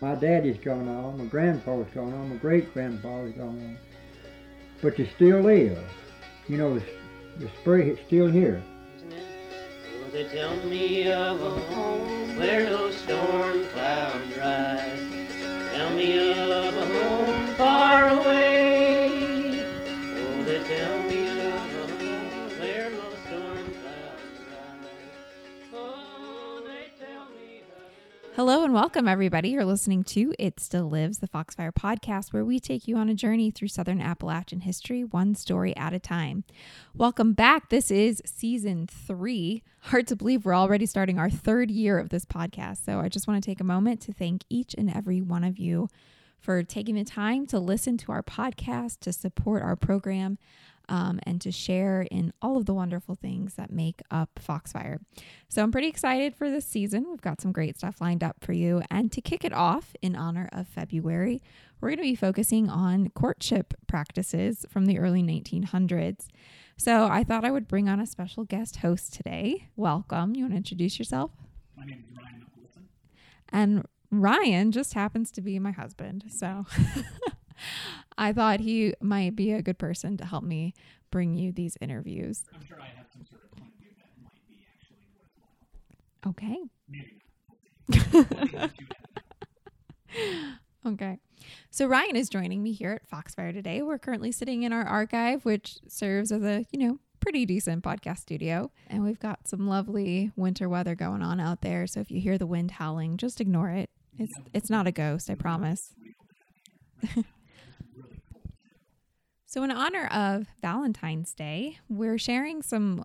My daddy's gone on, my grandpa's gone on, my great grandfather's gone on. But you still live. You know, the, the spring is still here. Oh, they tell me of a home where no storm Hello and welcome, everybody. You're listening to It Still Lives, the Foxfire podcast, where we take you on a journey through Southern Appalachian history, one story at a time. Welcome back. This is season three. Hard to believe we're already starting our third year of this podcast. So I just want to take a moment to thank each and every one of you for taking the time to listen to our podcast, to support our program. Um, and to share in all of the wonderful things that make up Foxfire. So I'm pretty excited for this season. We've got some great stuff lined up for you. And to kick it off in honor of February, we're going to be focusing on courtship practices from the early 1900s. So I thought I would bring on a special guest host today. Welcome. You want to introduce yourself? My name is Ryan Olson. And Ryan just happens to be my husband. So I thought he might be a good person to help me bring you these interviews. I'm sure I have some sort of point of view that might be actually worthwhile. Okay. Maybe. We'll see. Okay. So Ryan is joining me here at Foxfire today. We're currently sitting in our archive, which serves as a, you know, pretty decent podcast studio. And we've got some lovely winter weather going on out there. So if you hear the wind howling, just ignore it. It's it's not a ghost, I promise. So in honor of Valentine's Day, we're sharing some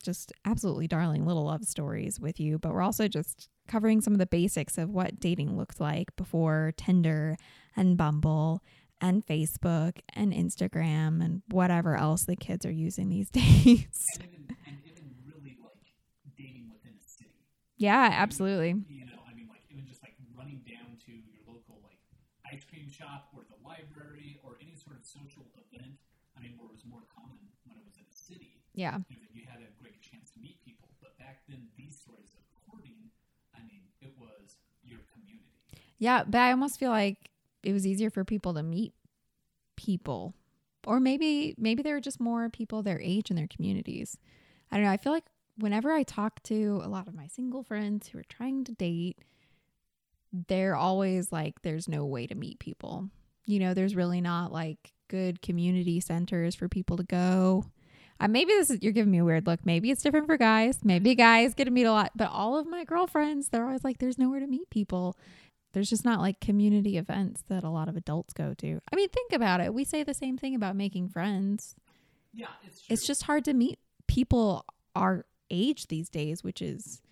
just absolutely darling little love stories with you, but we're also just covering some of the basics of what dating looked like before Tinder and Bumble and Facebook and Instagram and whatever else the kids are using these days. And even, and even really like dating within a city. yeah, absolutely. You know, I mean, like even just like running down to your local like ice cream shop or the library or any sort of social event. Mean, where it was more common when it was in a city. Yeah. You, know, you had a greater chance to meet people. But back then, these stories of courting, I mean, it was your community. Yeah, but I almost feel like it was easier for people to meet people. Or maybe maybe there were just more people their age in their communities. I don't know. I feel like whenever I talk to a lot of my single friends who are trying to date, they're always like there's no way to meet people. You know, there's really not like good community centers for people to go. Uh, maybe this is you're giving me a weird look. Maybe it's different for guys. Maybe guys get to meet a lot, but all of my girlfriends, they're always like, "There's nowhere to meet people." There's just not like community events that a lot of adults go to. I mean, think about it. We say the same thing about making friends. Yeah, it's true. It's just hard to meet people our age these days, which is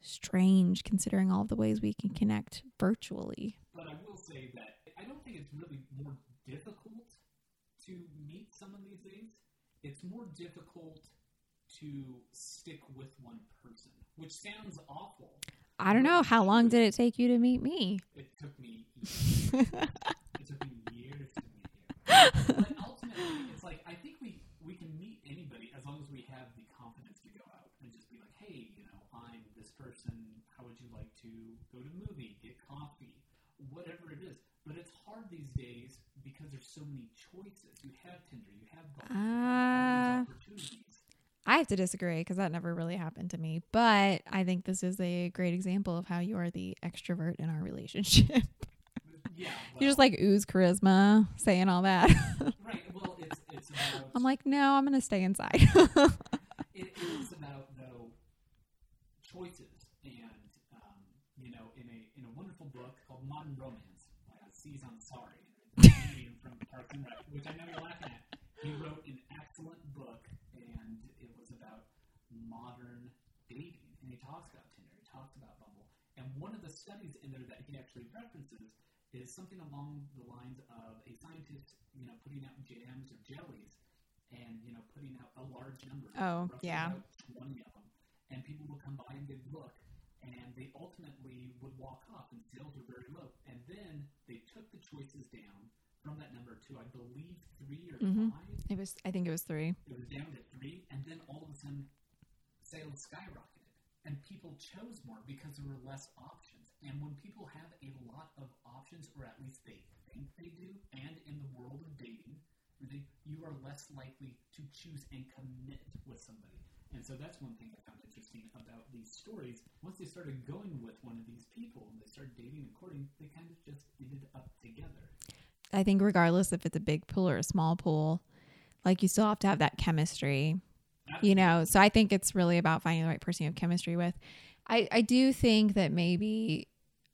strange considering all the ways we can connect virtually. But I will say that I don't think it's really more difficult to meet some of these days. It's more difficult to stick with one person, which sounds awful. I don't know. How long did it take you to meet me? It took me years. it took me years to meet you. But ultimately, it's like I think we we can meet anybody as long as we have the confidence to go out and just be like, hey, you know, I'm this person. How would you like to go to a movie, get coffee, whatever it is. But it's hard these days because there's so many choices. You have Tinder, you have Bumble, you have all opportunities. I have to disagree because that never really happened to me. But I think this is a great example of how you are the extrovert in our relationship. Yeah, you just like ooze charisma, saying all that. right. Well, it's it's about I'm like, no, I'm going to stay inside. it is about though choices and um, you know in a in a wonderful book called Modern Romance by Aziz Ansari Parks and Rec, which I know you're laughing at. He wrote an excellent book, and it was about modern dating, and he talks about Tinder, he talks about Bumble, and one of the studies in there that he actually references is something along the lines of a scientist, you know, putting out jams or jellies, and you know, putting out a large number. Oh, yeah. 20 of them, and people would come by and they'd look, and they ultimately would walk off, and sales were very low. And then they took the choices down that number I believe, three or mm-hmm. five. It was, I think it was three. It was down to three, and then all of a sudden, sales skyrocketed, and people chose more because there were less options. And when people have a lot of options, or at least they think they do, and in the world of dating, you are less likely to choose and commit with somebody. And so that's one thing I found interesting about these stories. Once they started going with one of these people and they started dating and courting, they kind of just ended up together. I think regardless if it's a big pool or a small pool, like you still have to have that chemistry, you know. So I think it's really about finding the right person you have chemistry with. I I do think that maybe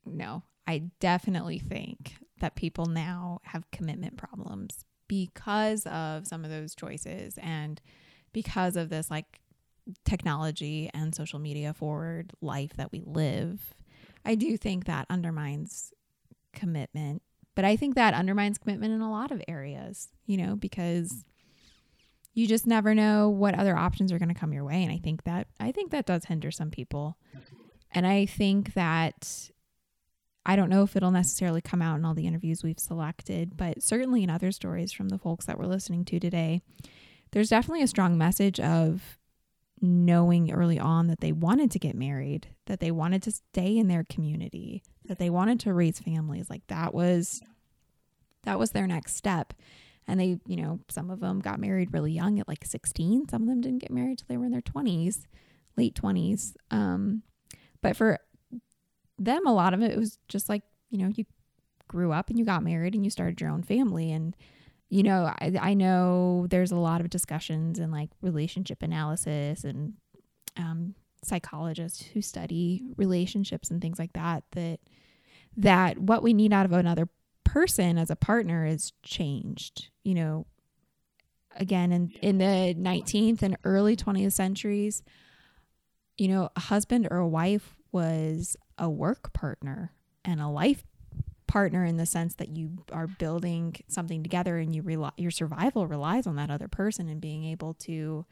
no, I definitely think that people now have commitment problems because of some of those choices and because of this like technology and social media forward life that we live. I do think that undermines commitment but I think that undermines commitment in a lot of areas, you know, because you just never know what other options are going to come your way and I think that I think that does hinder some people. And I think that I don't know if it'll necessarily come out in all the interviews we've selected, but certainly in other stories from the folks that we're listening to today, there's definitely a strong message of knowing early on that they wanted to get married, that they wanted to stay in their community, that they wanted to raise families. Like that was that was their next step. And they, you know, some of them got married really young at like 16. Some of them didn't get married till they were in their 20s, late 20s. Um, but for them, a lot of it was just like, you know, you grew up and you got married and you started your own family. And, you know, I, I know there's a lot of discussions and like relationship analysis and um, psychologists who study relationships and things like that that that what we need out of another person as a partner is changed you know. Again in in the 19th and early 20th centuries you know a husband or a wife was a work partner and a life partner in the sense that you are building something together and you rely your survival relies on that other person and being able to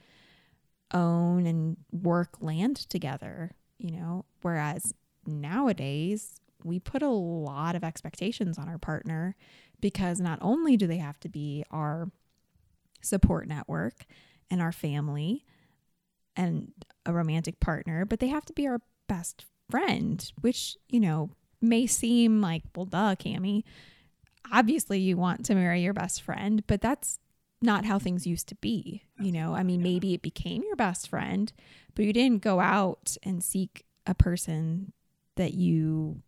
own and work land together, you know, whereas nowadays we put a lot of expectations on our partner because not only do they have to be our support network and our family and a romantic partner, but they have to be our best friend, which, you know, may seem like, well, duh, Cami. Obviously, you want to marry your best friend, but that's not how things used to be. You know, I mean, maybe it became your best friend, but you didn't go out and seek a person that you,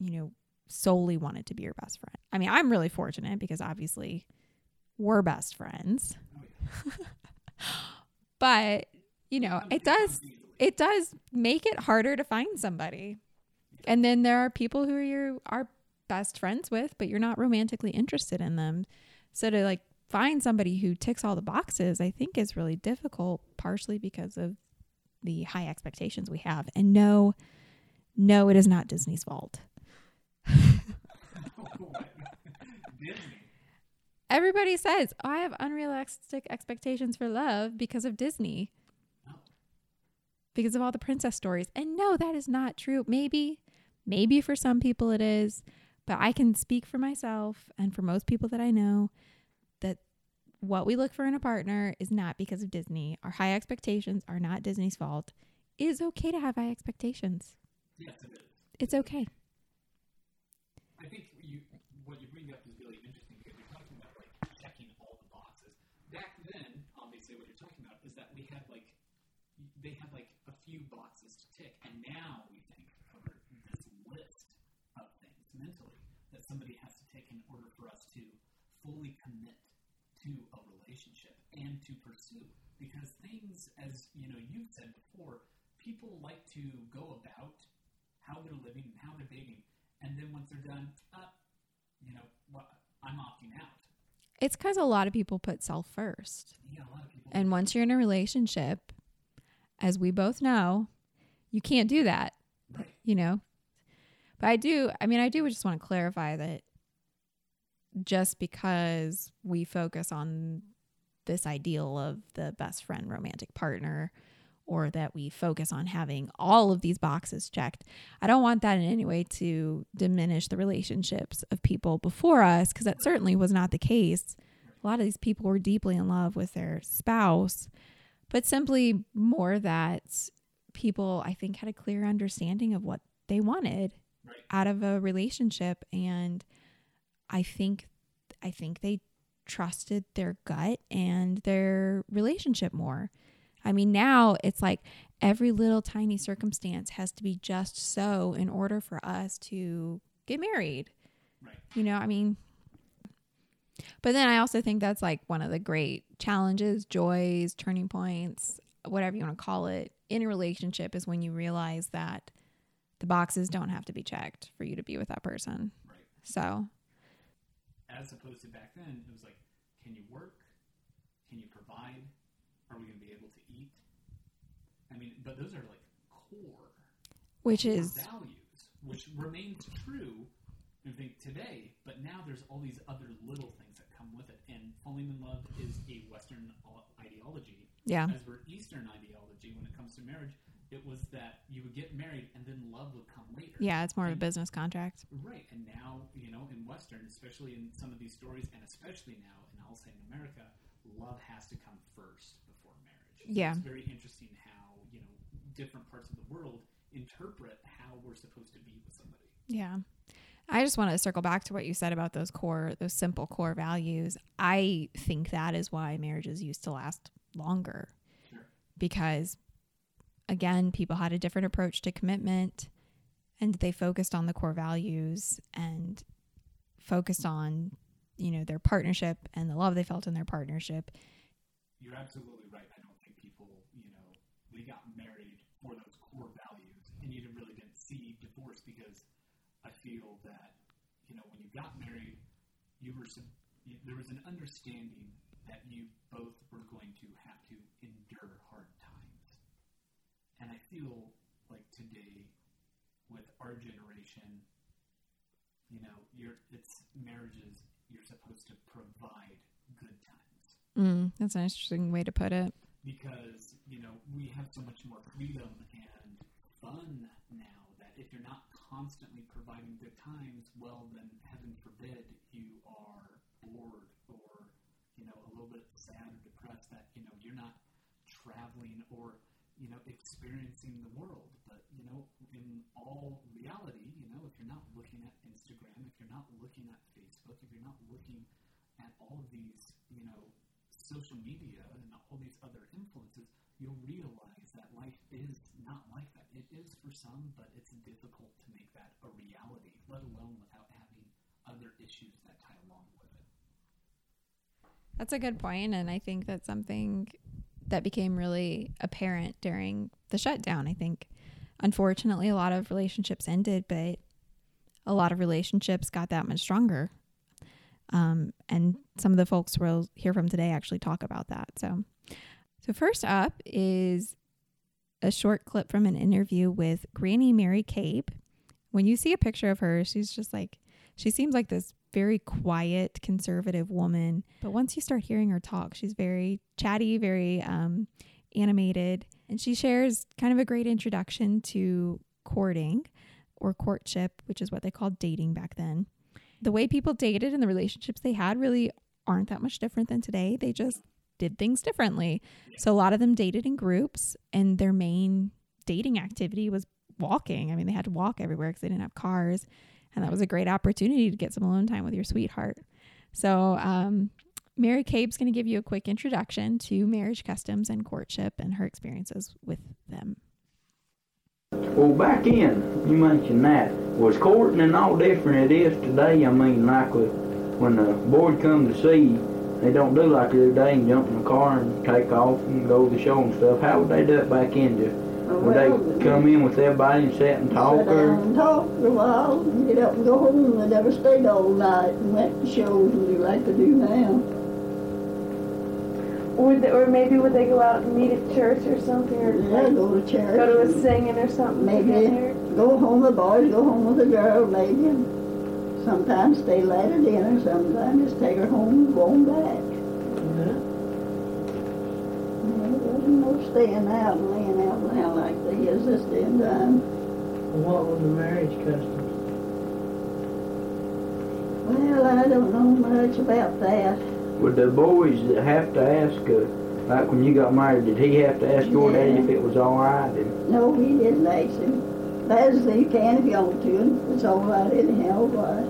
you know, solely wanted to be your best friend. I mean, I'm really fortunate because obviously we're best friends. but, you know, it does it does make it harder to find somebody. And then there are people who you are best friends with, but you're not romantically interested in them. So to like find somebody who ticks all the boxes, I think is really difficult, partially because of the high expectations we have. And no, no, it is not Disney's fault. Everybody says, oh, I have unrealistic expectations for love because of Disney, because of all the princess stories. And no, that is not true. Maybe, maybe for some people it is, but I can speak for myself and for most people that I know that what we look for in a partner is not because of Disney. Our high expectations are not Disney's fault. It is okay to have high expectations. Yes, it is. It's okay. I think you, what you bring up is really interesting because you're talking about like checking all the boxes. Back then, obviously, what you're talking about is that we had like they had like a few boxes to tick, and now we think of this list of things mentally that somebody has to tick in order for us to fully commit to a relationship and to pursue. Because things, as you know, you've said before, people like to go about how they're living and how they're dating, and then once they're done, uh, you know, what, I'm opting out. It's because a lot of people put self first. Yeah, a lot of people. And once you're in a relationship, as we both know, you can't do that, right. you know? But I do, I mean, I do just want to clarify that just because we focus on this ideal of the best friend romantic partner or that we focus on having all of these boxes checked. I don't want that in any way to diminish the relationships of people before us because that certainly was not the case. A lot of these people were deeply in love with their spouse, but simply more that people, I think, had a clear understanding of what they wanted out of a relationship and I think I think they trusted their gut and their relationship more. I mean, now it's like every little tiny circumstance has to be just so in order for us to get married. Right. You know, I mean, but then I also think that's like one of the great challenges, joys, turning points, whatever you want to call it, in a relationship is when you realize that the boxes don't have to be checked for you to be with that person. Right. So, As opposed to back then, it was like, can you work? Can you provide? Are we going to be able to eat? I mean, but those are like core which core is values, which remains true, I think, today. But now there's all these other little things that come with it. And falling in love is a Western uh, ideology, yeah. as were Eastern ideology when it comes to marriage. It was that you would get married and then love would come later. Yeah, it's more of a business contract. Right, and now you know in Western, especially in some of these stories, and especially now, and I'll say in America, love has to come first before marriage. Yeah. it's very interesting how you know different parts of the world interpret how we're supposed to be with somebody. Yeah. I just want to circle back to what you said about those core, those simple core values. I think that is why marriages used to last longer Sure. because, again, people had a different approach to commitment and they focused on the core values and focused on, you know, their partnership and the love they felt in their partnership. You're absolutely right. I don't think people, you know, they got married for those core values, and you really didn't see divorce because I feel that, you know, when you got married, you were sub- you, there was an understanding that you both were going to have to endure hard and I feel like today, with our generation, you know, you're it's marriages. You're supposed to provide good times Mm, that's an interesting way to put it. because you know we have so much more freedom and fun now that if you're not constantly providing good times, well then heaven forbid you are bored or you know a little bit sad or depressed that you know you're not traveling or you know experiencing the world. But you know in all reality, you know if you're not looking at Instagram, if you're not looking at Facebook, if you're not looking at all of these you know social media and all these other influences, you'll realize that life is not like that. It is for some, but it's difficult to make that a reality, let alone without having other issues that tie along with it. That's a good point, and I think that's something that became really apparent during the shutdown. I think, unfortunately, a lot of relationships ended, but a lot of relationships got that much stronger. Um, and some of the folks we'll hear from today actually talk about that. So, so first up is a short clip from an interview with Granny Mary Cape. When you see a picture of her, she's just like she seems like this very quiet, conservative woman. But once you start hearing her talk, she's very chatty, very um, animated, and she shares kind of a great introduction to courting or courtship, which is what they called dating back then. The way people dated and the relationships they had really aren't that much different than today. They just did things differently. So a lot of them dated in groups, and their main dating activity was walking. I mean, they had to walk everywhere because they didn't have cars and that was a great opportunity to get some alone time with your sweetheart. So, um, Mary Cape's going to give you a quick introduction to marriage customs and courtship and her experiences with them. Well, back in, you mentioned that. Was courting and all different it is today? I mean, like with, when the board come to see, they don't do like the other day and jump in the car and take off and go to the show and stuff. How would they do it back in? Just, would they come in with everybody and sit and talk Sit down or? and talk for a while, and get up and go home. They never stayed all night and went to shows and do like they do now. Would they, or maybe would they go out and meet at church or something, or Yeah, like, go to church. go to a singing or something Maybe go home, with the boys go home with the girl, maybe. And sometimes stay late at dinner, sometimes just take her home and go on back. Yeah, there's no staying out and laying out now like they is this day and time. What were the marriage customs? Well, I don't know much about that. Would the boys have to ask, uh, like when you got married, did he have to ask your daddy if it was all right? And, No, he didn't ask him. As you can if you want to, and it's all right anyhow, why?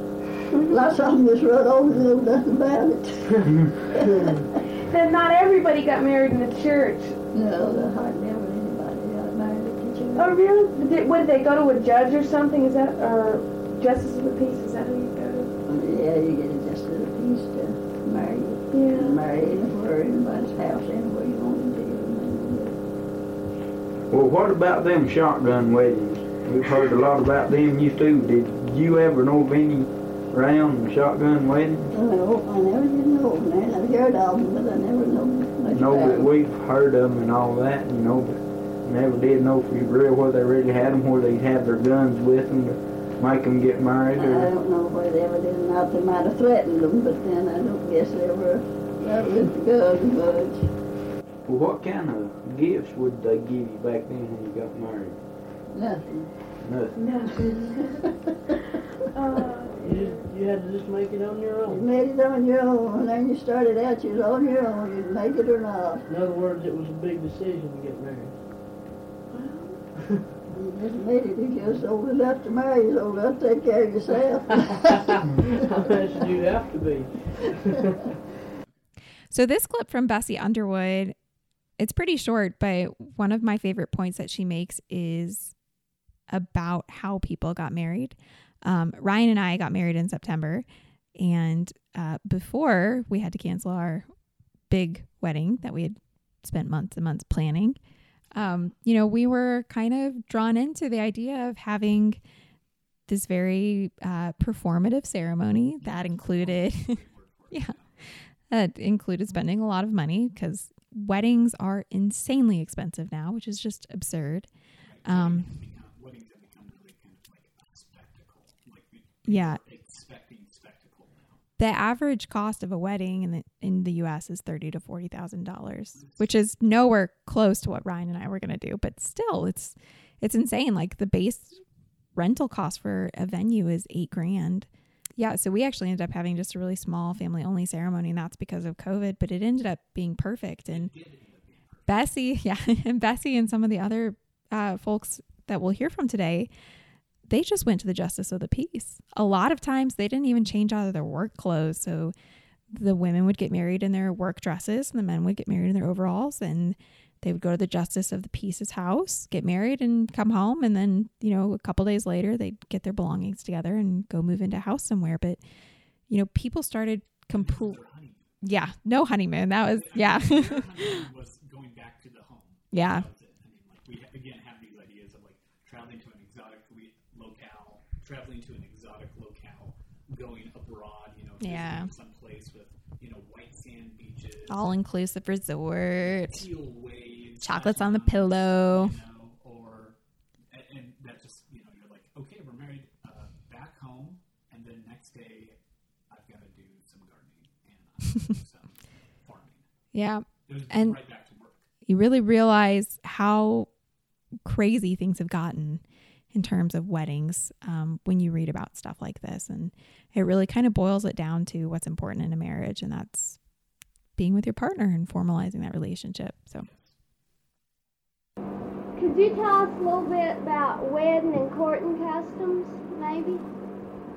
Lots of them just run over and know nothing about it. Then not everybody got married in the church. No, the hardly ever anybody got married at the church. Oh, really? Did, what, did they go to a judge or something? Is that, or justice of the peace? Is that who you go to? Yeah, you get a justice of the peace to marry you. Yeah. Marry anywhere, anybody's house, anywhere you want to do. Well, what about them shotgun weddings? We've heard a lot about them. You too. Did you ever know of any round and shotgun weddings? No, I never did know of them. I've heard of them, but I never know much know about that we've heard of them and all that, and know but never did know for real where they really had them, where they'd have their guns with them to make them get married. Or... I don't know where they ever did or not. They might have threatened them, but then I don't guess they ever got with the guns much. well, what kind of gifts would they give you back then when you got married? Nothing. Nothing. Uh, You, just, you had to just make it on your own. You made it on your own, and then you started out, you was on your own, you'd make it or not. In other words, it was a big decision to get married. You just made it if you're old enough to marry, you're old enough to take care of yourself. I imagine you'd have to be. So this clip from Bessie Underwood, it's pretty short, but one of my favorite points that she makes is about how people got married. Um, Ryan and I got married in September, and uh, before we had to cancel our big wedding that we had spent months and months planning, um, you know, we were kind of drawn into the idea of having this very uh, performative ceremony that included, yeah, that included spending a lot of money because weddings are insanely expensive now, which is just absurd. Um, Weddings have become really kind of like a spectacle. Like we- yeah, expecting spectacle now. the average cost of a wedding in the in the U.S. is thirty to forty thousand dollars, which is nowhere close to what Ryan and I were going to do. But still, it's it's insane. Like the base rental cost for a venue is eight grand. Yeah, so we actually ended up having just a really small family only ceremony, and that's because of COVID. But it ended up being perfect. And Bessie, yeah, and Bessie and some of the other uh, folks that we'll hear from today, they just went to the justice of the peace. A lot of times they didn't even change out of their work clothes. So the women would get married in their work dresses and the men would get married in their overalls and they would go to the justice of the peace's house, get married and come home and then, you know, a couple days later they'd get their belongings together and go move into a house somewhere. But you know, people started complete yeah, no honeymoon. That was yeah. Was going back to the home. yeah. That was it. I mean, like we again have these ideas of like traveling to an exotic re- locale, traveling to an exotic locale, going abroad. You know, Yeah. visiting someplace with you know white sand beaches, All inclusive resort. teal waves, Chocolates on the pillow. You know, or and, and that just you know you're like okay, we're married uh, back home, and then next day I've got to do some gardening and I've got to do some farming. Yeah. And- right back to work. you really realize how crazy things have gotten in terms of weddings um, when you read about stuff like this. And it really kind of boils it down to what's important in a marriage, and that's being with your partner and formalizing that relationship. So, Could you tell us a little bit about wedding and courting customs, maybe?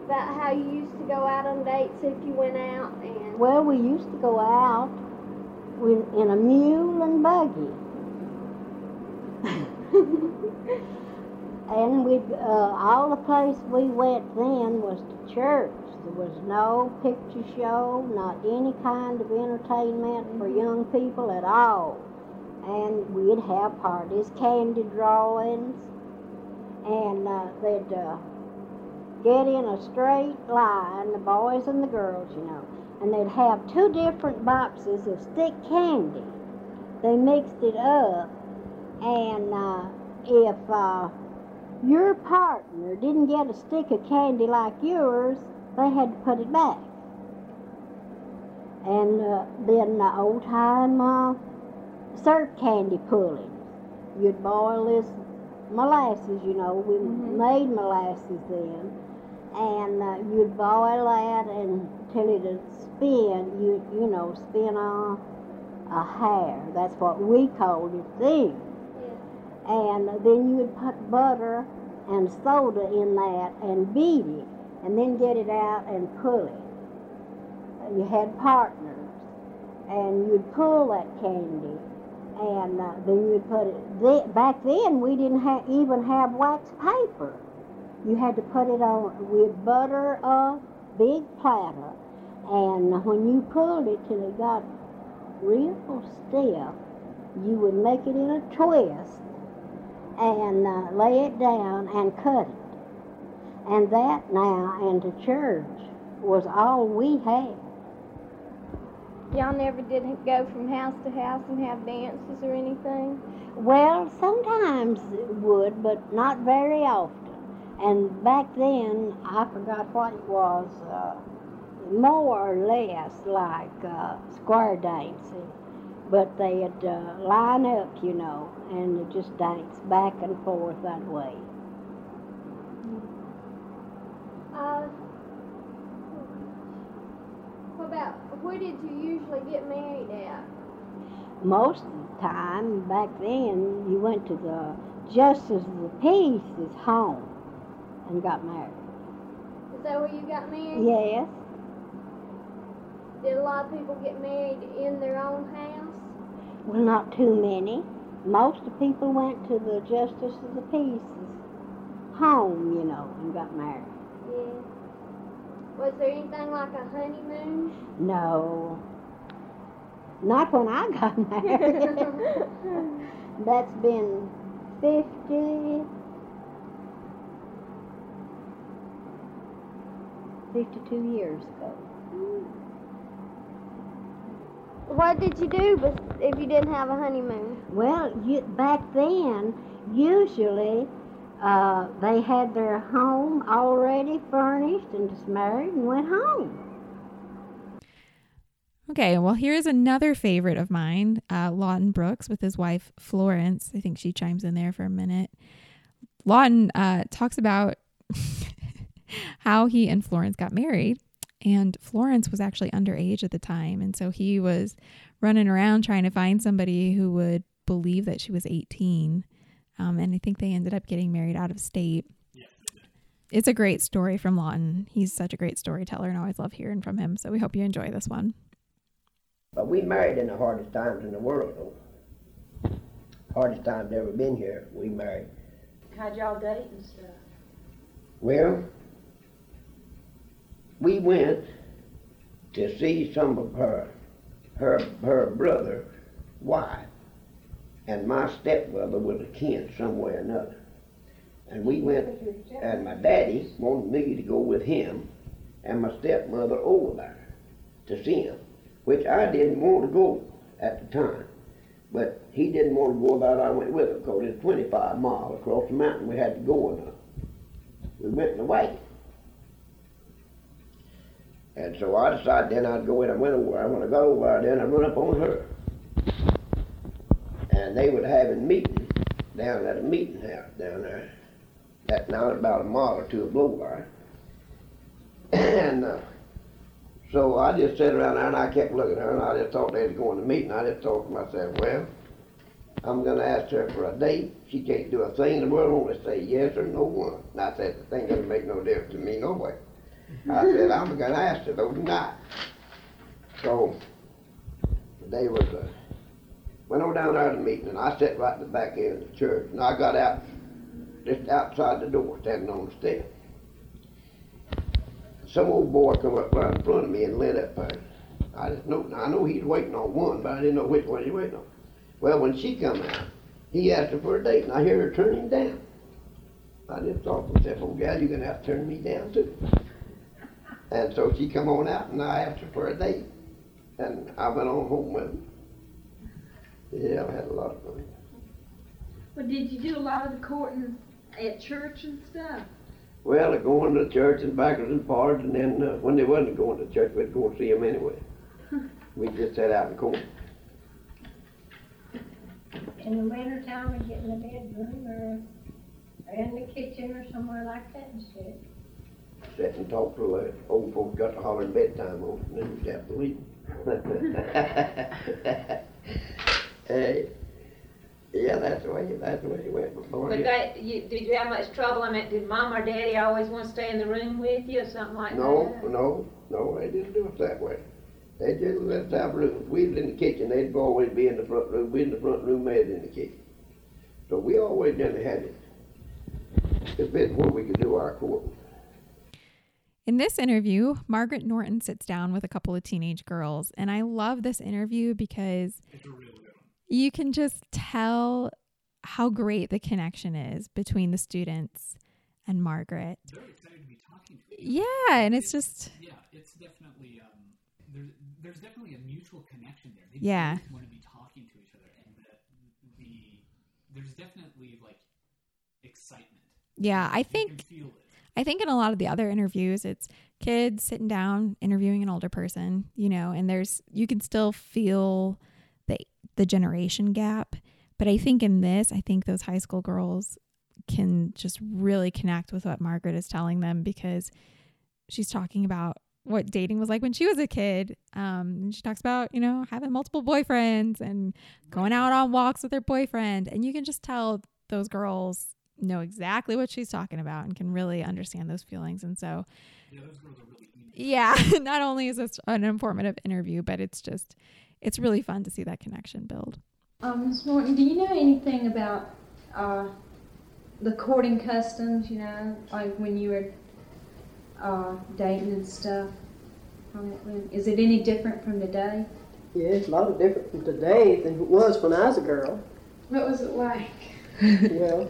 About how you used to go out on dates if you went out and. Well, we used to go out in a mule and buggy. and we uh, all the place we went then was to church. There was no picture show, not any kind of entertainment for young people at all. And we'd have parties, candy drawings, and uh, they'd uh, get in a straight line, the boys and the girls, you know, and they'd have two different boxes of stick candy. They mixed it up, and uh, if uh, your partner didn't get a stick of candy like yours, they had to put it back. And uh, then the old time uh, syrup candy pulling. You'd boil this molasses, you know, we made molasses then, and uh, you'd boil that until it'd spin, you you know, spin off a hair. That's what we called it then. And then you'd put butter and soda in that and beat it. and then get it out and pull it. You had partners, and you'd pull that candy, and uh, then you'd put it. The, back then, we didn't ha- even have wax paper. You had to put it on with butter a big platter, and when you pulled it till it got real stiff, you would make it in a twist and uh, lay it down and cut it. And that now into church was all we had. Y'all never did go from house to house and have dances or anything? Well, sometimes it would, but not very often. And back then, I forgot what it was, uh, more or less like uh, square dancing. But they'd uh, line up, you know, and they'd just dance back and forth that way. Uh, what about, where did you usually get married at? Most of the time, back then, you went to the Justice of the Peace's home and got married. Is that where you got married? Yes. Did a lot of people get married in their own house? Well, not too many. Most of the people went to the Justice of the Peace's home, you know, and got married. Yeah. Was there anything like a honeymoon? No. Not when I got married. That's been 50, 52 years ago. What did you do bes- if you didn't have a honeymoon? Well, you, back then, usually uh, they had their home already furnished and just married and went home. Okay, well, here's another favorite of mine uh, Lawton Brooks with his wife Florence. I think she chimes in there for a minute. Lawton uh, talks about how he and Florence got married. And Florence was actually underage at the time. And so he was running around trying to find somebody who would believe that she was 18. Um, and I think they ended up getting married out of state. It's a great story from Lawton. He's such a great storyteller, and I always love hearing from him. So we hope you enjoy this one. But we married in the hardest times in the world, though. Hardest times ever been here, we married. How'd y'all date and stuff? Well, we went to see some of her, her, her brother's wife, and my stepbrother was a kin some way or another. And we went, and my daddy wanted me to go with him and my stepmother over there to see him, which I didn't want to go at the time. But he didn't want to go about, I went with him, because it's 25 miles across the mountain we had to go in. a- We went in the way. And so I decided then I'd go in. I went over I When I got over there, then I run up on her. And they were having a meeting down at a meeting house down there. That now it's about a mile or two of Blowfire. and uh, so I just sat around there and I kept looking at her and I just thought they was going to meet and I just thought to myself, well, I'm going to ask her for a date. She can't do a thing in the world, only say yes or no one. And I said, the thing doesn't make no difference to me no way. I said, I'm going to ask though tonight. So they was, uh, went on down there to the meeting and I sat right in the back end of the church and I got out, just outside the door, standing on the step. Some old boy come up right in front of me and lit up there. I just know, I know he's waiting on one, but I didn't know which one he's waiting on. Well, when she come out, he asked her for a date, and I hear her turn him down. I just thought to myself, oh, gal, you're going to have to turn me down, too. And so she come on out, and I asked her for a date. And I went on home with her. Yeah, I had a lot of fun. Well, did you do a lot of the courting at church and stuff? Well, they're going to church and backwards and forwards, and then uh, when they wasn't going to church, we'd go and see them anyway. we just sat out in the corner. In the winter time, we'd get in the bedroom or, or in the kitchen or somewhere like that and sit. Sit and talk till the old folks got to hollering bedtime on, and then have to leave. hey, Yeah, that's the way, that's the way it went before. But they, you, did you have much trouble? I mean, did mom or daddy always want to stay in the room with you or something like No, that? no, no, no, they didn't do it that way. They just let us have rooms. We was in the kitchen, they'd always be in the front room. We in the front room, they'd in the kitchen. So we always done had it. Bit where we could do our courting. In this interview, Margaret Norton sits down with a couple of teenage girls, and I love this interview because you can just tell how great the connection is between the students and Margaret. They're excited to be talking to each Yeah, and it's just Yeah, it's definitely um, there's there's definitely a mutual connection there. They Yeah. want to be talking to each other, and the, the there's definitely like excitement. yeah, I You think can feel it. I think in a lot of the other interviews, it's kids sitting down interviewing an older person, you know, and there's you can still feel the the generation gap. But I think in this, I think those high school girls can just really connect with what Margaret is telling them because she's talking about what dating was like when she was a kid. Um, and she talks about, you know, having multiple boyfriends and going out on walks with her boyfriend. And you can just tell those girls know exactly what she's talking about and can really understand those feelings. And so, Yeah, those girls are really yeah, not only is this an informative interview, but it's just, it's really fun to see that connection build. Um, Ms. Norton, do you know anything about uh, the courting customs, you know, like when you were uh, dating and stuff? Is it it any different from today? Yeah, it's a lot of different from today than it was when I was a girl. What was it like? well,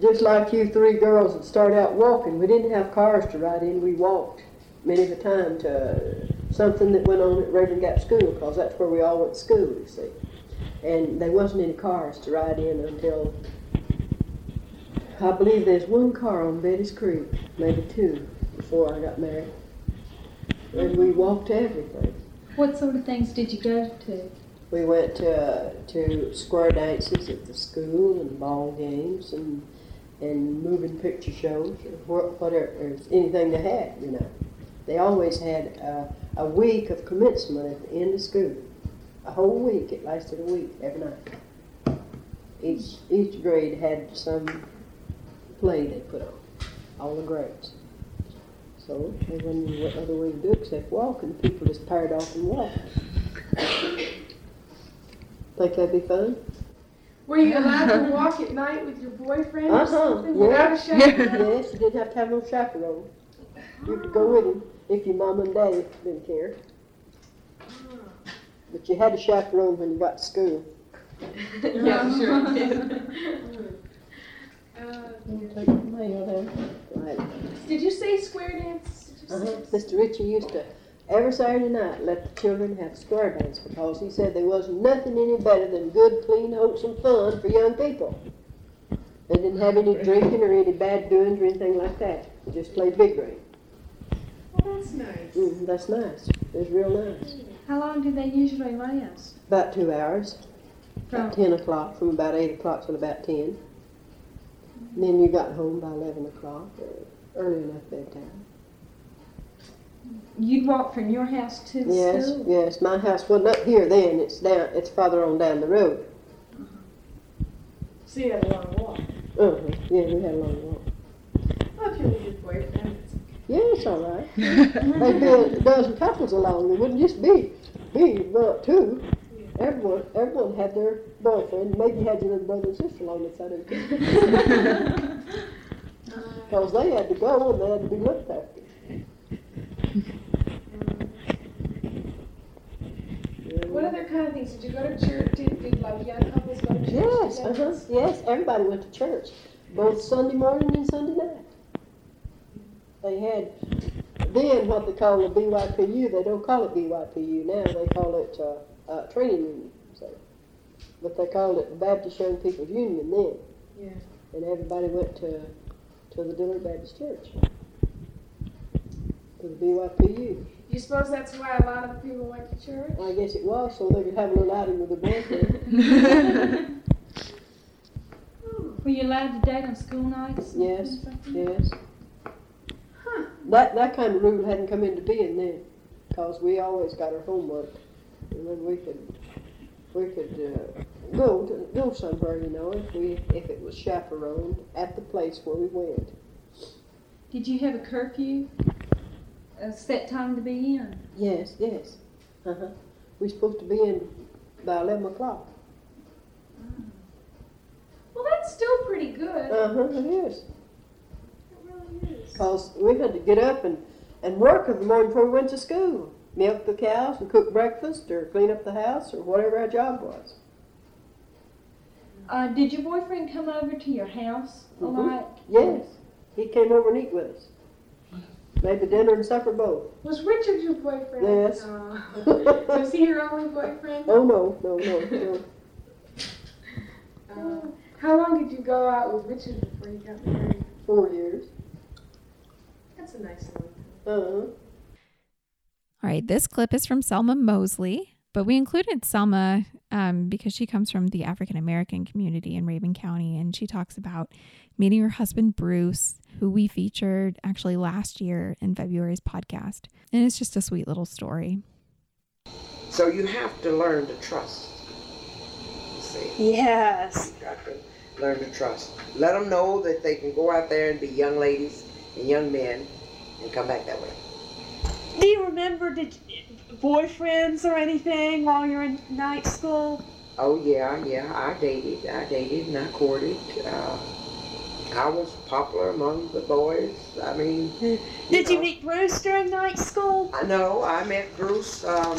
just like you three girls that start out walking, we didn't have cars to ride in. We walked many of the time to something that went on at Rabun Gap School, because that's where we all went to school, you see. And there wasn't any cars to ride in until I believe there's one car on Betty's Creek, maybe two, before I got married. And we walked to everything. What sort of things did you go to? We went to, to square dances at the school and ball games and and moving picture shows or whatever, anything they had, you know. They always had uh, a week of commencement at the end of school. A whole week. It lasted a week every night. Each each grade had some play they put on. All the grades. So there wasn't any other way to do except walk, and people just paired off and walked. Think that'd be fun? Were you allowed to walk at night with your boyfriend or Uh-huh. something Yeah. without a chaperone? Yes, you didn't have to have no chaperone. You could go with him if your mom and daddy didn't care. But you had a chaperone when you got to school. Yeah, I'm sure you did. Uh, Take the mail there. Right. did you say square dance? Did you Uh-huh. say? Mr. Ritchie used to, every Saturday night, let the children have square dance because he said there wasn't nothing any better than good, clean, wholesome fun for young people. They didn't have any drinking or any bad doings or anything like that. They just played big ring. Well, that's nice. Mm, that's nice. It was real nice. How long do they usually last? About two hours. About From- ten o'clock, from about eight o'clock till about ten. And then you got home by eleven o'clock, or early enough bedtime. You'd walk from your house to the Yes, school? yes. My house wasn't up here then. It's down. It's farther on down the road. So you had a long walk. Uh huh. Yeah, we had a long walk. Well, if you're with your boyfriend, it's Yeah, it's all right. There'd be a dozen couples along. It wouldn't just be me, but two. Everyone, everyone had their boyfriend. Maybe you had your little brother and sister along the side of you. Because they had to go and they had to be looked after. What other kind of things? Did you go to church? Did, did like young couples go to church? Yes, uh-huh. Yes, everybody went to church, both Sunday morning and Sunday night. They had then what they call the BYPU. They don't call it BYPU now. They call it uh, uh, training union. So, but they called it the Baptist Young People's Union then, Yeah. and everybody went to to the Dillard Baptist Church to the BYPU. You suppose that's why a lot of people went to church? I guess it was so they could have a little outing with their boyfriend. Were you allowed to date on school nights? and Yes, things like that? That, that kind of rule hadn't come into being then, because we always got our homework, and then we could we could uh, go to, go somewhere, you know, if we if it was chaperoned at the place where we went. Did you have a curfew? A set time to be in? Yes, yes. Uh huh. We're supposed to be in by eleven o'clock. Well, that's still pretty good. Uh huh. It is. It really is. Cause we had to get up and and work in the morning before we went to school. Milk the cows and cook breakfast or clean up the house or whatever our job was. Uh, did your boyfriend come over to your house a Mhm. lot? Yes. He came over and eat with us. Maybe dinner and supper both. Was Richard your boyfriend? Yes. Uh, was he your only boyfriend? Oh no, no, no, no. Uh, how long did you go out with Richard before you got married? Four years. That's a nice one. Uh-huh. All right, this clip is from Selma Mosley, but we included Selma um, because she comes from the African American community in Rabun County, and she talks about meeting her husband Bruce, who we featured actually last year in February's podcast, and it's just a sweet little story. So you have to learn to trust. See, Yes. you got to learn to trust. Let them know that they can go out there and be young ladies and young men and come back that way. Do you remember did boyfriends or anything while you're in night school? Oh yeah, yeah. I dated, I dated, and I courted. Uh, I was popular among the boys. I mean, Did you meet Bruce during night school? I know. I met Bruce. Um,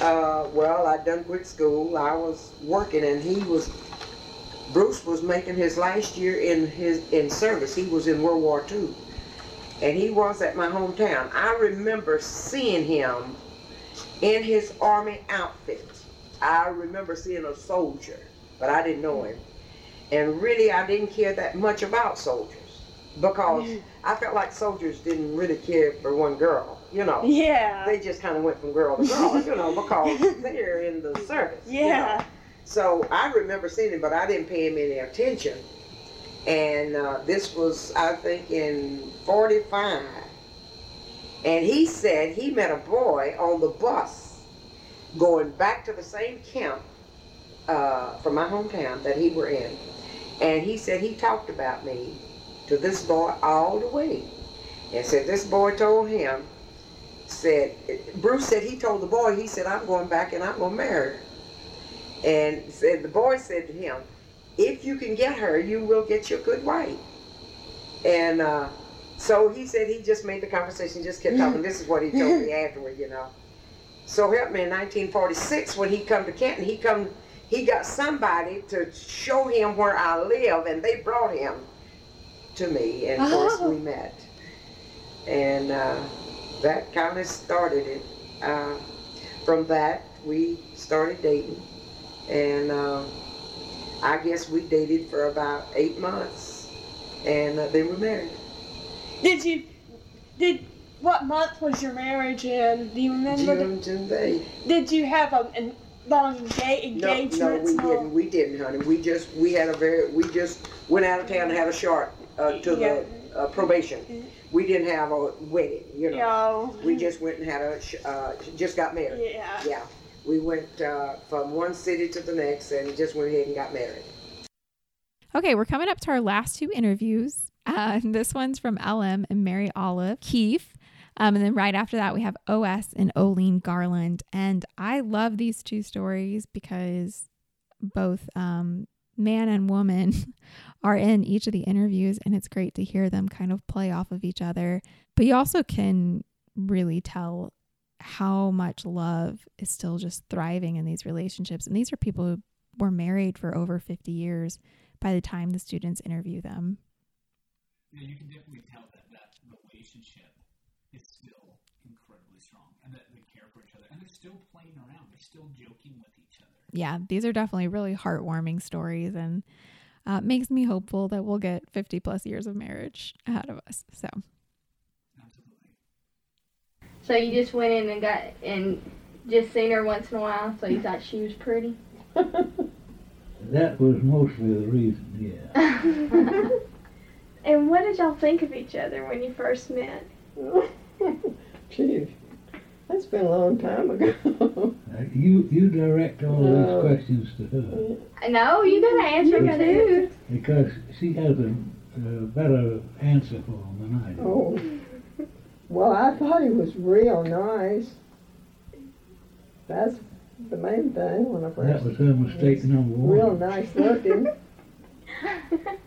uh, well, I'd done quit school. I was working, and he was. Bruce was making his last year in his in service. He was in World War II, and he was at my hometown. I remember seeing him in his army outfit. I remember seeing a soldier, but I didn't know him. And really, I didn't care that much about soldiers because I felt like soldiers didn't really care for one girl, you know. Yeah. They just kind of went from girl to girl, you know, because they're in the service. you know. Yeah. So I remember seeing him, but I didn't pay him any attention. And uh, this was, I think, in 45. And he said he met a boy on the bus going back to the same camp uh, from my hometown that he were in. And he said he talked about me to this boy all the way. And said this boy told him, said, Bruce said he told the boy, he said, I'm going back and I'm going to marry her. And said the boy said to him, if you can get her, you will get your good wife. And uh, so he said he just made the conversation, just kept talking. This is what he told me afterward, you know. So help me in 1946 when he come to Canton, he come, he got somebody to show him where I live, and they brought him to me, and of course Oh. we met. And uh, that kind of started it. Uh, from that, we started dating, and uh, I guess we dated for about eight months, and uh, then we married. Did you did what month was your marriage in? Do you remember? June, June, they. Did you have a, a long enga- No, engagement? no, we and didn't. We didn't, honey. We just we had a very we just went out of town and had a short uh, to Yeah. the uh, probation. We didn't have a wedding, you know. Yeah. We just went and had a sh- uh, just got married. Yeah. Yeah. We went uh, from one city to the next and just went ahead and got married. Okay, we're coming up to our last two interviews. Uh, this one's from LM and Mary Olive Keefe. Um, and then right after that, we have OS and Oline Garland. And I love these two stories because both um, man and woman are in each of the interviews, and it's great to hear them kind of play off of each other. But you also can really tell how much love is still just thriving in these relationships. And these are people who were married for over 50 years by the time the students interview them. know, you can definitely tell that that relationship is still incredibly strong and that they care for each other and they're still playing around. They're still joking with each other. Yeah, these are definitely really heartwarming stories and uh, makes me hopeful that we'll get 50 plus years of marriage ahead of us. So, So you just went in and got and just seen her once in a while, so you thought she was pretty. That was mostly the reason, yeah. And what did y'all think of each other when you first met? Gee, that's been a long time ago. Uh, You, you direct all No. these questions to her, No, you gotta answer You gotta too. because she has a, a better answer for them than I do. Oh. Well, I thought he was real nice. That's the main thing when I first. That was her mistake number one. Real nice looking.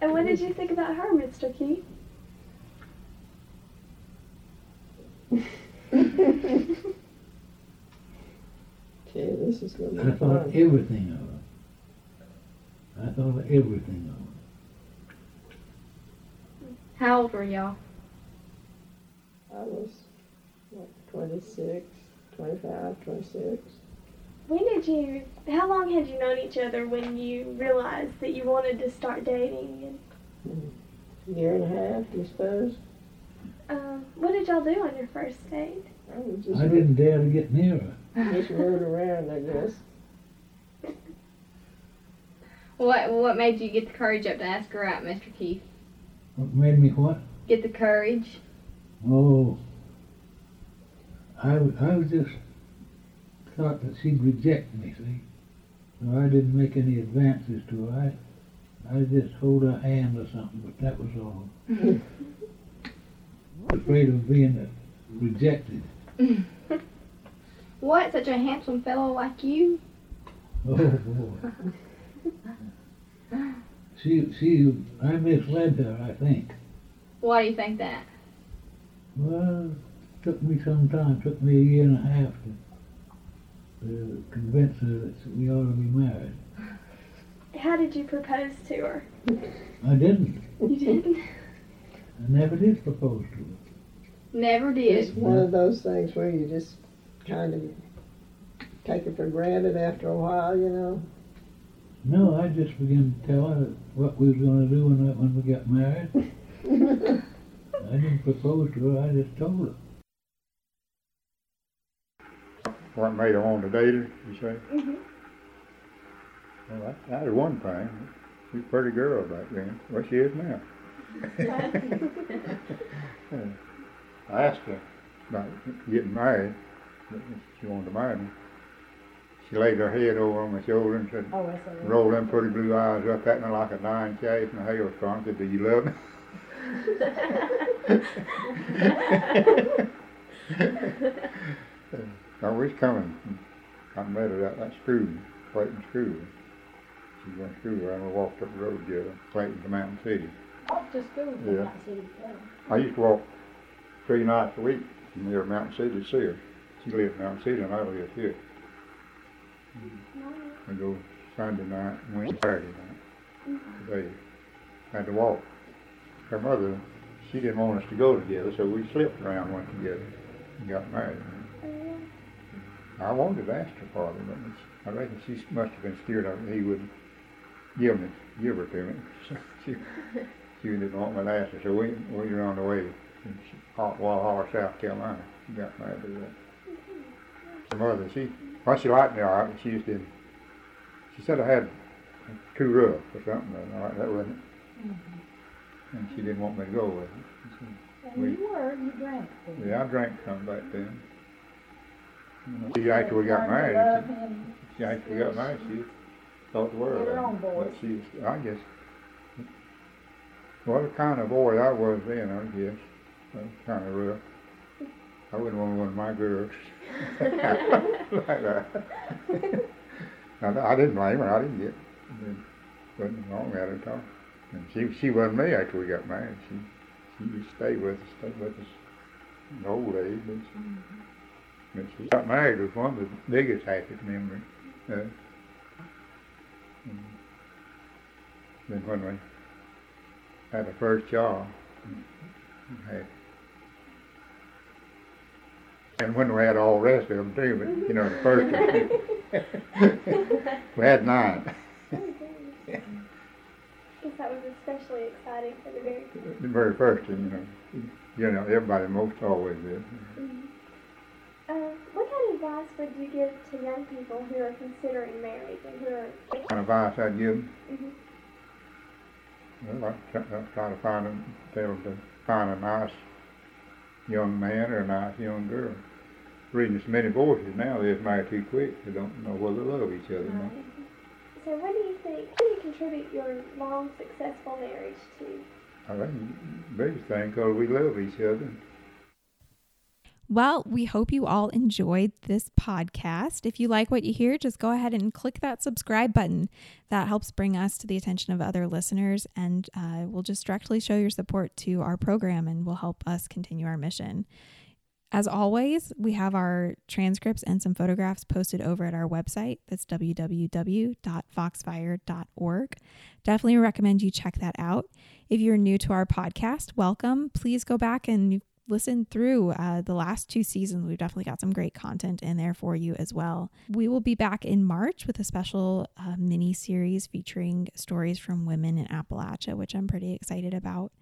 And what did you think about her, Mr. Keith? Okay, this is gonna be I thought fun. everything of her. I thought everything of her. How old were y'all? I was, what, 26, 25, 26. When did you, how long had you known each other when you realized that you wanted to start dating? Year and a half, do you suppose? And um, what did y'all do on your first date? I was just, I didn't dare to get near her. just rode around, I guess. What What made you get the courage up to ask her out, Mr. Keith? What made me what? Get the courage. Oh, I was just thought that she'd reject me, see? So I didn't make any advances to her. I, I just hold her hand or something, but that was all. Afraid of being uh, rejected. What? Such a handsome fellow like you? Oh boy. She, she, I misled her, I think. Why do you think that? Well, it took me some time, It took me a year and a half to, to convince her that we ought to be married. How did you propose to her? I didn't. You didn't? I never did propose to her. Never did. It's did. one of those things where you just kind of take it for granted after a while, you know. No, I just began to tell her what we was going to do when, when we got married. I didn't propose to her, I just told her. What made her want to date her, you say? Mm-hmm. Well, that, that was one thing. She's a pretty girl back then. Well, she is now. I asked her about getting married. She wanted to marry me. She laid her head over on my shoulder and said, Oh, right. rolled them pretty blue eyes up at me like a dying chaff in a hailstorm. Said, "Do you love me?" I was coming. I met her at that school, Clayton School. She went to school, and we walked up the road together, Clayton to Mountain City. Off to school Yeah. City. yeah. I used to walk three nights a week near Mountain City to see her. She lived in Mountain City and I lived here. I go Sunday night went Saturday night. Today. Had to walk. Her mother, she didn't want us to go together, so we slipped around went together and got married. I wanted to ask her father, but I reckon she must have been scared of he would give me, give her to me. She, she didn't want me to ask her, so we, we were on the way Hot Walhalla, South Carolina. She got married to that. Her mother, she, well, she liked me all right, but she just didn't, she said I had too rough or something, and all right, that wasn't, it, mm-hmm. and she didn't want me to go with it. She And We- you were, you drank. didn't? Yeah, I drank some back then. You know, She after we got Learned to love married, she, she after we got married, she thought the world of me. But she, I guess, well, the kind of boy I was then, I guess, kind of rough. I wouldn't want one of my girls like that. Now, I didn't blame her. I didn't get, there wasn't wrong at it at all. And she, she wasn't me after we got married. She, she stayed with us, stayed with us in the old age. But she, but she got married was one of the biggest happiest memories. Uh, then when we had the first child, had, and when we had all the rest of them too, but you know, the first one, we had nine. Guess that was especially exciting for the very first. The very first one, you know, you know, everybody most always did. Uh, what kind of advice would you give to young people who are considering marriage and who are? What Kind of advice I'd give them, Mhm. well, I try, I try to find them, tell them to find a nice young man or a nice young girl. Reading so many voices now, they're married too quick. They don't know whether they love each other or not. So what do you think, what do you contribute your long, successful marriage to? I think the biggest thing, because we love each other. Well, we hope you all enjoyed this podcast. If you like what you hear, just go ahead and click that subscribe button. That helps bring us to the attention of other listeners and uh, will just directly show your support to our program and will help us continue our mission. As always, we have our transcripts and some photographs posted over at our website. That's www.foxfire.org. Definitely recommend you check that out. If you're new to our podcast, welcome. Please go back and listen through uh, the last two seasons. We've definitely got some great content in there for you as well. We will be back in March with a special uh, mini series featuring stories from women in Appalachia, which I'm pretty excited about.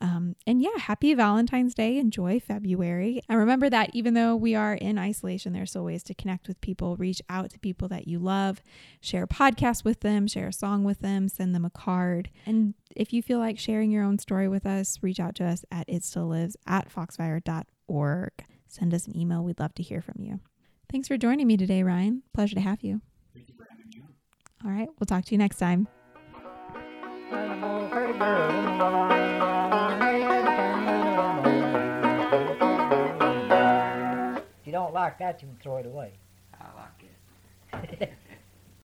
Um, and yeah, happy Valentine's Day. Enjoy February. And remember that even though we are in isolation, there's still ways to connect with people, reach out to people that you love, share a podcast with them, share a song with them, send them a card. And if you feel like sharing your own story with us, reach out to us at it still lives at foxfire.org. Send us an email. We'd love to hear from you. Thanks for joining me today, Ryan. Pleasure to have you. Thank you for having me. All right. We'll talk to you next time. Don't like that, you can throw it away. I like it.